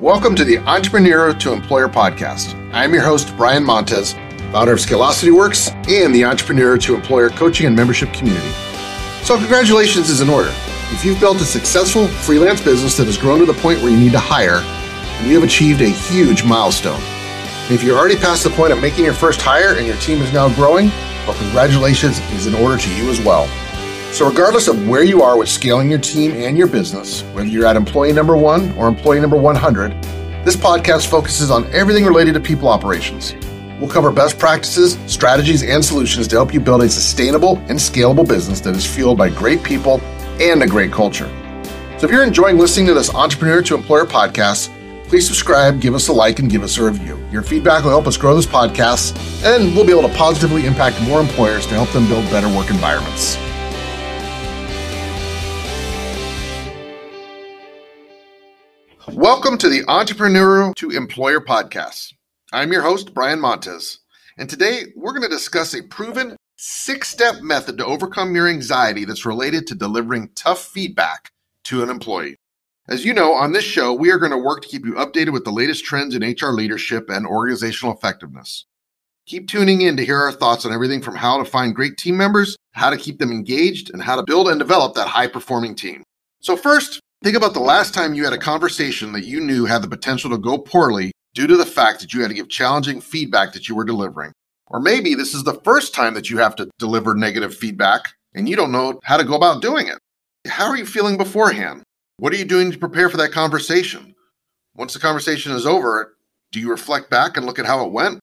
Welcome to the Entrepreneur to Employer podcast. I'm your host, Brian Montez, founder of Scalosity Works and the Entrepreneur to Employer coaching and membership community. So, congratulations is in order. If you've built a successful freelance business that has grown to the point where you need to hire, you have achieved a huge milestone. If you're already past the point of making your first hire and your team is now growing, well, congratulations is in order to you as well. So, regardless of where you are with scaling your team and your business, whether you're at employee number one or employee number 100, this podcast focuses on everything related to people operations. We'll cover best practices, strategies, and solutions to help you build a sustainable and scalable business that is fueled by great people and a great culture. So, if you're enjoying listening to this Entrepreneur to Employer podcast, please subscribe, give us a like, and give us a review. Your feedback will help us grow this podcast, and we'll be able to positively impact more employers to help them build better work environments. Welcome to the Entrepreneur to Employer podcast. I'm your host, Brian Montez, and today we're going to discuss a proven six step method to overcome your anxiety that's related to delivering tough feedback to an employee. As you know, on this show, we are going to work to keep you updated with the latest trends in HR leadership and organizational effectiveness. Keep tuning in to hear our thoughts on everything from how to find great team members, how to keep them engaged, and how to build and develop that high performing team. So, first, Think about the last time you had a conversation that you knew had the potential to go poorly due to the fact that you had to give challenging feedback that you were delivering. Or maybe this is the first time that you have to deliver negative feedback and you don't know how to go about doing it. How are you feeling beforehand? What are you doing to prepare for that conversation? Once the conversation is over, do you reflect back and look at how it went?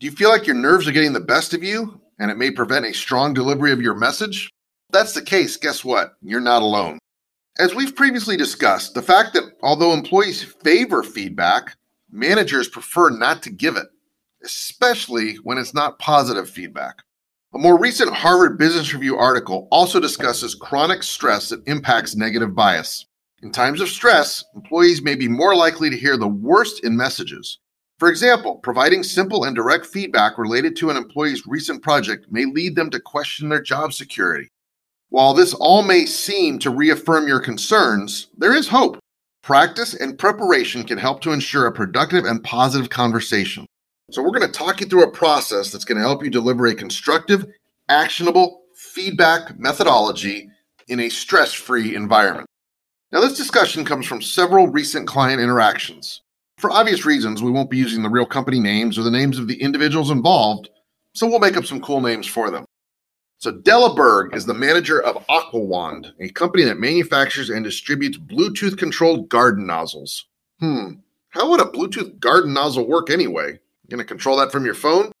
Do you feel like your nerves are getting the best of you and it may prevent a strong delivery of your message? If that's the case, guess what? You're not alone. As we've previously discussed, the fact that although employees favor feedback, managers prefer not to give it, especially when it's not positive feedback. A more recent Harvard Business Review article also discusses chronic stress that impacts negative bias. In times of stress, employees may be more likely to hear the worst in messages. For example, providing simple and direct feedback related to an employee's recent project may lead them to question their job security. While this all may seem to reaffirm your concerns, there is hope. Practice and preparation can help to ensure a productive and positive conversation. So, we're going to talk you through a process that's going to help you deliver a constructive, actionable feedback methodology in a stress free environment. Now, this discussion comes from several recent client interactions. For obvious reasons, we won't be using the real company names or the names of the individuals involved, so we'll make up some cool names for them. So Della Berg is the manager of Aquawand, a company that manufactures and distributes Bluetooth controlled garden nozzles. Hmm, how would a Bluetooth garden nozzle work anyway? You gonna control that from your phone?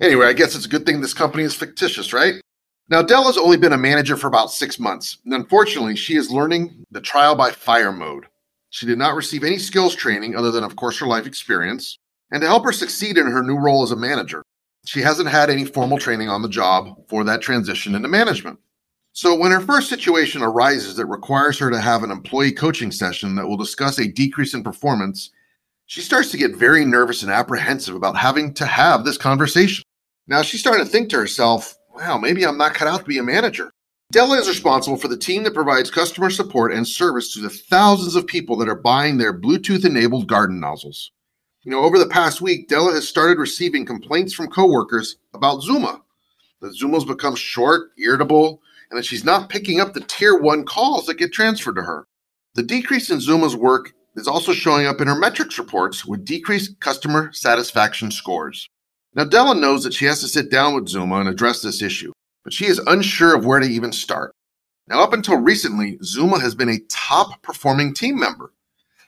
Anyway, I guess it's a good thing this company is fictitious, right? Now, Della's only been a manager for about six months, and unfortunately, she is learning the trial by fire mode. She did not receive any skills training other than, of course, her life experience, and to help her succeed in her new role as a manager, she hasn't had any formal training on the job for that transition into management. So, when her first situation arises that requires her to have an employee coaching session that will discuss a decrease in performance, she starts to get very nervous and apprehensive about having to have this conversation. Now, she's starting to think to herself, wow, maybe I'm not cut out to be a manager. Della is responsible for the team that provides customer support and service to the thousands of people that are buying their Bluetooth enabled garden nozzles. You know, over the past week, Della has started receiving complaints from coworkers about Zuma. That Zuma's become short, irritable, and that she's not picking up the tier one calls that get transferred to her. The decrease in Zuma's work is also showing up in her metrics reports with decreased customer satisfaction scores. Now, Della knows that she has to sit down with Zuma and address this issue, but she is unsure of where to even start. Now, up until recently, Zuma has been a top performing team member.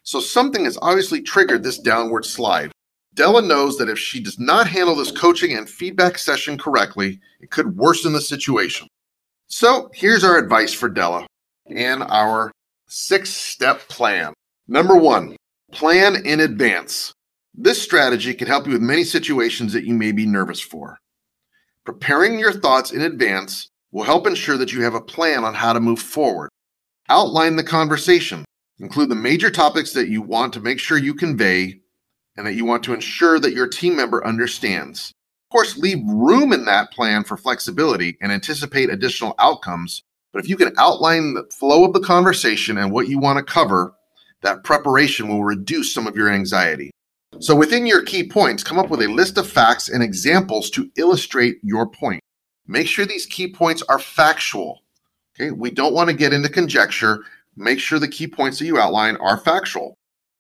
So something has obviously triggered this downward slide. Della knows that if she does not handle this coaching and feedback session correctly, it could worsen the situation. So here's our advice for Della and our six step plan. Number one, plan in advance. This strategy can help you with many situations that you may be nervous for. Preparing your thoughts in advance will help ensure that you have a plan on how to move forward. Outline the conversation. Include the major topics that you want to make sure you convey and that you want to ensure that your team member understands. Of course, leave room in that plan for flexibility and anticipate additional outcomes. But if you can outline the flow of the conversation and what you want to cover, That preparation will reduce some of your anxiety. So, within your key points, come up with a list of facts and examples to illustrate your point. Make sure these key points are factual. Okay, we don't want to get into conjecture. Make sure the key points that you outline are factual.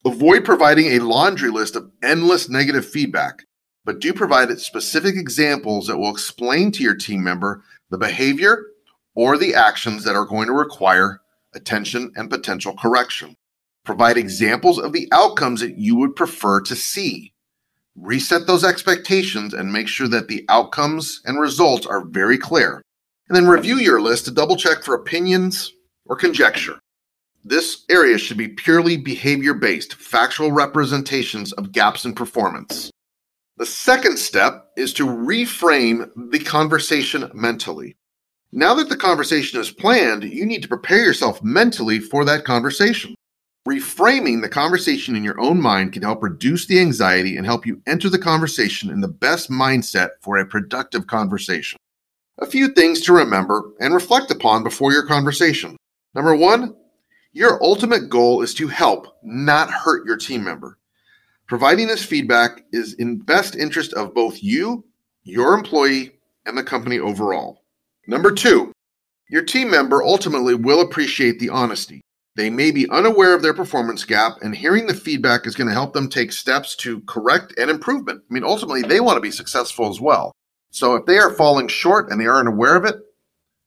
Avoid providing a laundry list of endless negative feedback, but do provide specific examples that will explain to your team member the behavior or the actions that are going to require attention and potential correction. Provide examples of the outcomes that you would prefer to see. Reset those expectations and make sure that the outcomes and results are very clear. And then review your list to double check for opinions or conjecture. This area should be purely behavior based, factual representations of gaps in performance. The second step is to reframe the conversation mentally. Now that the conversation is planned, you need to prepare yourself mentally for that conversation. Reframing the conversation in your own mind can help reduce the anxiety and help you enter the conversation in the best mindset for a productive conversation. A few things to remember and reflect upon before your conversation. Number one, your ultimate goal is to help, not hurt your team member. Providing this feedback is in best interest of both you, your employee, and the company overall. Number two, your team member ultimately will appreciate the honesty. They may be unaware of their performance gap, and hearing the feedback is going to help them take steps to correct and improvement. I mean, ultimately, they want to be successful as well. So if they are falling short and they aren't aware of it,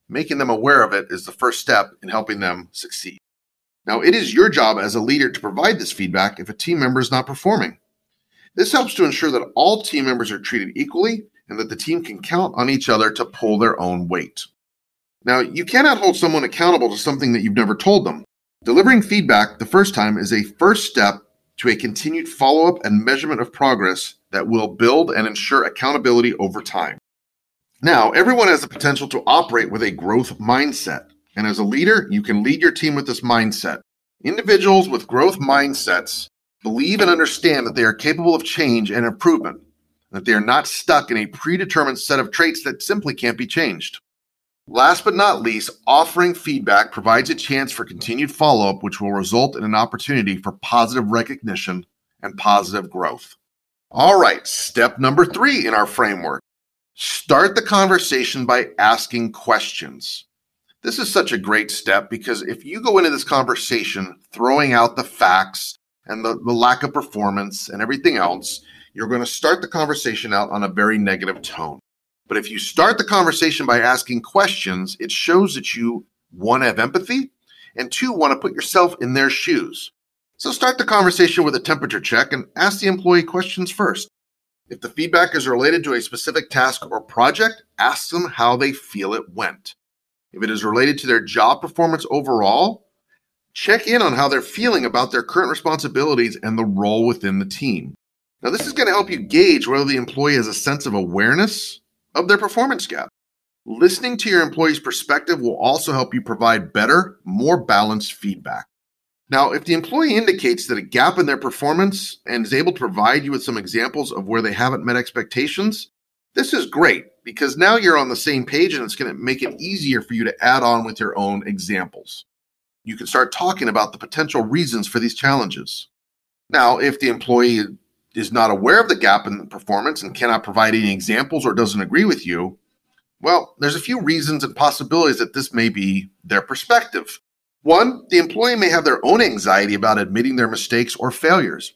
making them aware of it is the first step in helping them succeed. Now, it is your job as a leader to provide this feedback if a team member is not performing. This helps to ensure that all team members are treated equally and that the team can count on each other to pull their own weight. Now, you cannot hold someone accountable to something that you've never told them. Delivering feedback the first time is a first step to a continued follow up and measurement of progress that will build and ensure accountability over time. Now, everyone has the potential to operate with a growth mindset. And as a leader, you can lead your team with this mindset. Individuals with growth mindsets believe and understand that they are capable of change and improvement that they are not stuck in a predetermined set of traits that simply can't be changed. Last but not least, offering feedback provides a chance for continued follow up, which will result in an opportunity for positive recognition and positive growth. All right, step number three in our framework start the conversation by asking questions. This is such a great step because if you go into this conversation throwing out the facts and the, the lack of performance and everything else, you're going to start the conversation out on a very negative tone. But if you start the conversation by asking questions, it shows that you, one, have empathy, and two, want to put yourself in their shoes. So start the conversation with a temperature check and ask the employee questions first. If the feedback is related to a specific task or project, ask them how they feel it went. If it is related to their job performance overall, check in on how they're feeling about their current responsibilities and the role within the team. Now, this is going to help you gauge whether the employee has a sense of awareness of their performance gap. Listening to your employee's perspective will also help you provide better, more balanced feedback. Now, if the employee indicates that a gap in their performance and is able to provide you with some examples of where they haven't met expectations, this is great because now you're on the same page and it's going to make it easier for you to add on with your own examples. You can start talking about the potential reasons for these challenges. Now, if the employee is not aware of the gap in performance and cannot provide any examples or doesn't agree with you, well, there's a few reasons and possibilities that this may be their perspective. One, the employee may have their own anxiety about admitting their mistakes or failures.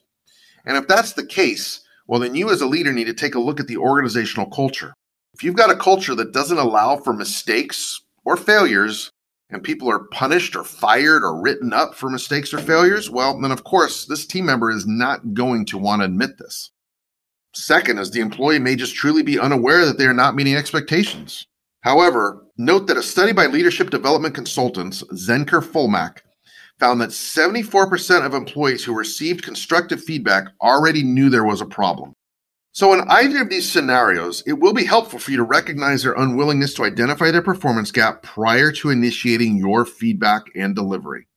And if that's the case, well, then you as a leader need to take a look at the organizational culture. If you've got a culture that doesn't allow for mistakes or failures, and people are punished or fired or written up for mistakes or failures, well, then of course, this team member is not going to want to admit this. Second is the employee may just truly be unaware that they are not meeting expectations. However, note that a study by leadership development consultants, Zenger Folkman, found that 74% of employees who received constructive feedback already knew there was a problem. So, in either of these scenarios, it will be helpful for you to recognize their unwillingness to identify their performance gap prior to initiating your feedback and delivery.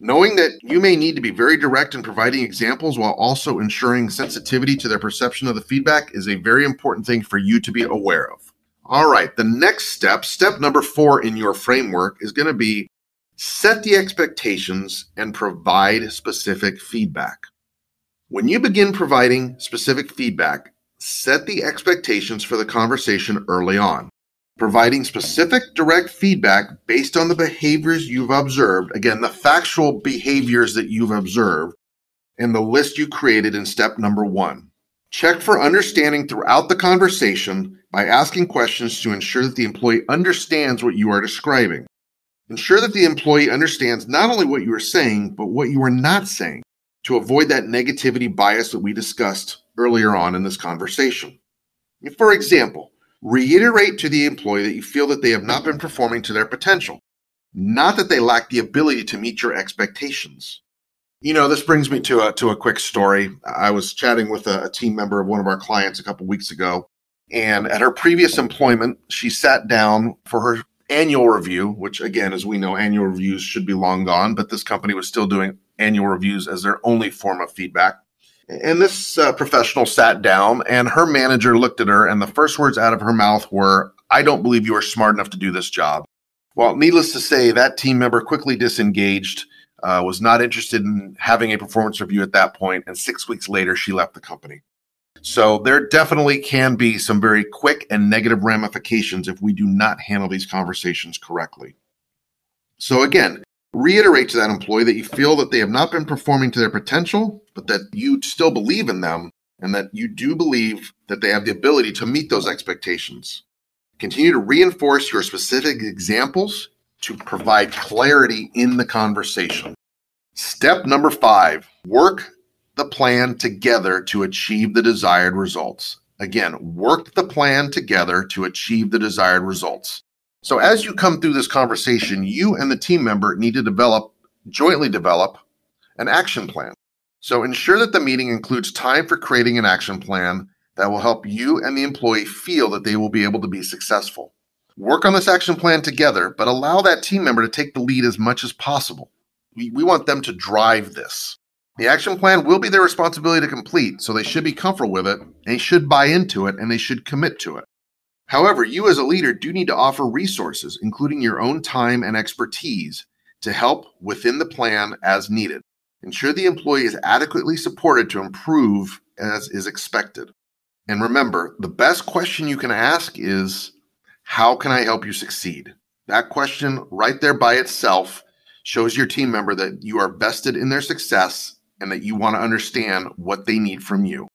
Knowing that you may need to be very direct in providing examples while also ensuring sensitivity to their perception of the feedback is a very important thing for you to be aware of. All right, the next step, step number four in your framework, is going to be Set the expectations and provide specific feedback. When you begin providing specific feedback, set the expectations for the conversation early on. Providing specific direct feedback based on the behaviors you've observed, again, the factual behaviors that you've observed, and the list you created in step number one. Check for understanding throughout the conversation by asking questions to ensure that the employee understands what you are describing. Ensure that the employee understands not only what you are saying, but what you are not saying to avoid that negativity bias that we discussed earlier on in this conversation. For example, reiterate to the employee that you feel that they have not been performing to their potential, not that they lack the ability to meet your expectations. You know, this brings me to a to a quick story. I was chatting with a, a team member of one of our clients a couple weeks ago, and at her previous employment, she sat down for her annual review, which again, as we know, annual reviews should be long gone, but this company was still doing annual reviews as their only form of feedback. And this uh, professional sat down, and her manager looked at her, and the first words out of her mouth were, I don't believe you are smart enough to do this job. Well, needless to say, that team member quickly disengaged, uh, was not interested in having a performance review at that point, and six weeks later, she left the company. So there definitely can be some very quick and negative ramifications if we do not handle these conversations correctly. So again, reiterate to that employee that you feel that they have not been performing to their potential, but that you still believe in them and that you do believe that they have the ability to meet those expectations. Continue to reinforce your specific examples to provide clarity in the conversation. Step number five work the plan together to achieve the desired results. Again, work the plan together to achieve the desired results. So as you come through this conversation, you and the team member need to develop, jointly develop an action plan. So ensure that the meeting includes time for creating an action plan that will help you and the employee feel that they will be able to be successful. Work on this action plan together, but allow that team member to take the lead as much as possible. We, we want them to drive this. The action plan will be their responsibility to complete, so they should be comfortable with it, and they should buy into it, and they should commit to it. However, you as a leader do need to offer resources, including your own time and expertise, to help within the plan as needed. Ensure the employee is adequately supported to improve as is expected. And remember, the best question you can ask is, How can I help you succeed? That question right there by itself shows your team member that you are vested in their success and that you want to understand what they need from you.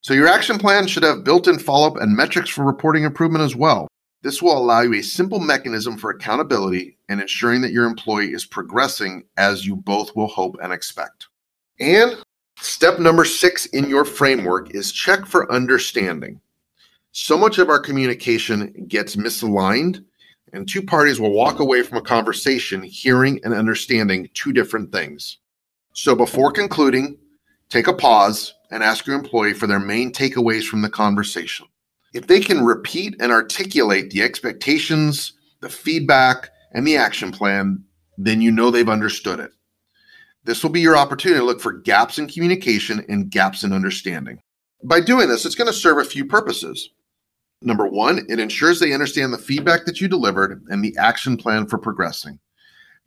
So your action plan should have built-in follow-up and metrics for reporting improvement as well. This will allow you a simple mechanism for accountability and ensuring that your employee is progressing as you both will hope and expect. And step number six in your framework is check for understanding. So much of our communication gets misaligned, and two parties will walk away from a conversation hearing and understanding two different things. So before concluding, take a pause and ask your employee for their main takeaways from the conversation. If they can repeat and articulate the expectations, the feedback, and the action plan, then you know they've understood it. This will be your opportunity to look for gaps in communication and gaps in understanding. By doing this, it's going to serve a few purposes. Number one, it ensures they understand the feedback that you delivered and the action plan for progressing.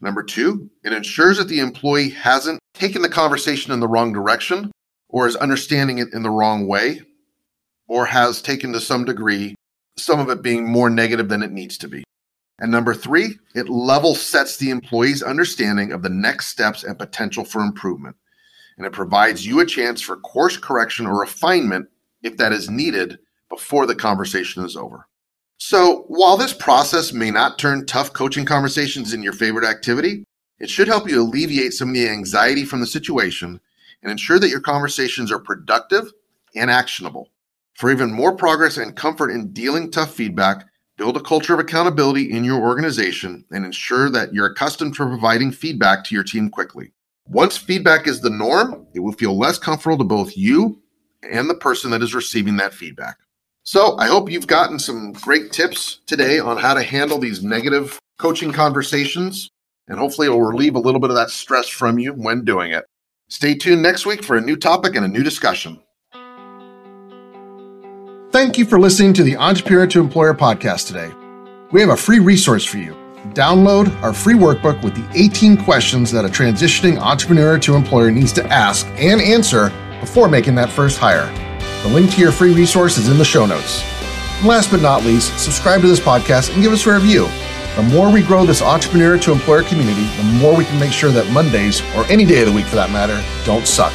Number two, it ensures that the employee hasn't taken the conversation in the wrong direction or is understanding it in the wrong way, or has taken to some degree some of it being more negative than it needs to be. And number three, it level sets the employee's understanding of the next steps and potential for improvement. And it provides you a chance for course correction or refinement if that is needed before the conversation is over. So, while this process may not turn tough coaching conversations in your favorite activity, it should help you alleviate some of the anxiety from the situation and ensure that your conversations are productive and actionable. For even more progress and comfort in dealing tough feedback, build a culture of accountability in your organization and ensure that you're accustomed to providing feedback to your team quickly. Once feedback is the norm, it will feel less comfortable to both you and the person that is receiving that feedback. So, I hope you've gotten some great tips today on how to handle these negative coaching conversations, and hopefully, it will relieve a little bit of that stress from you when doing it. Stay tuned next week for a new topic and a new discussion. Thank you for listening to the Entrepreneur to Employer podcast today. We have a free resource for you download our free workbook with the 18 questions that a transitioning entrepreneur to employer needs to ask and answer before making that first hire. The link to your free resource is in the show notes. And last but not least, subscribe to this podcast and give us a review. The more we grow this entrepreneur to employer community, the more we can make sure that Mondays, or any day of the week for that matter, don't suck.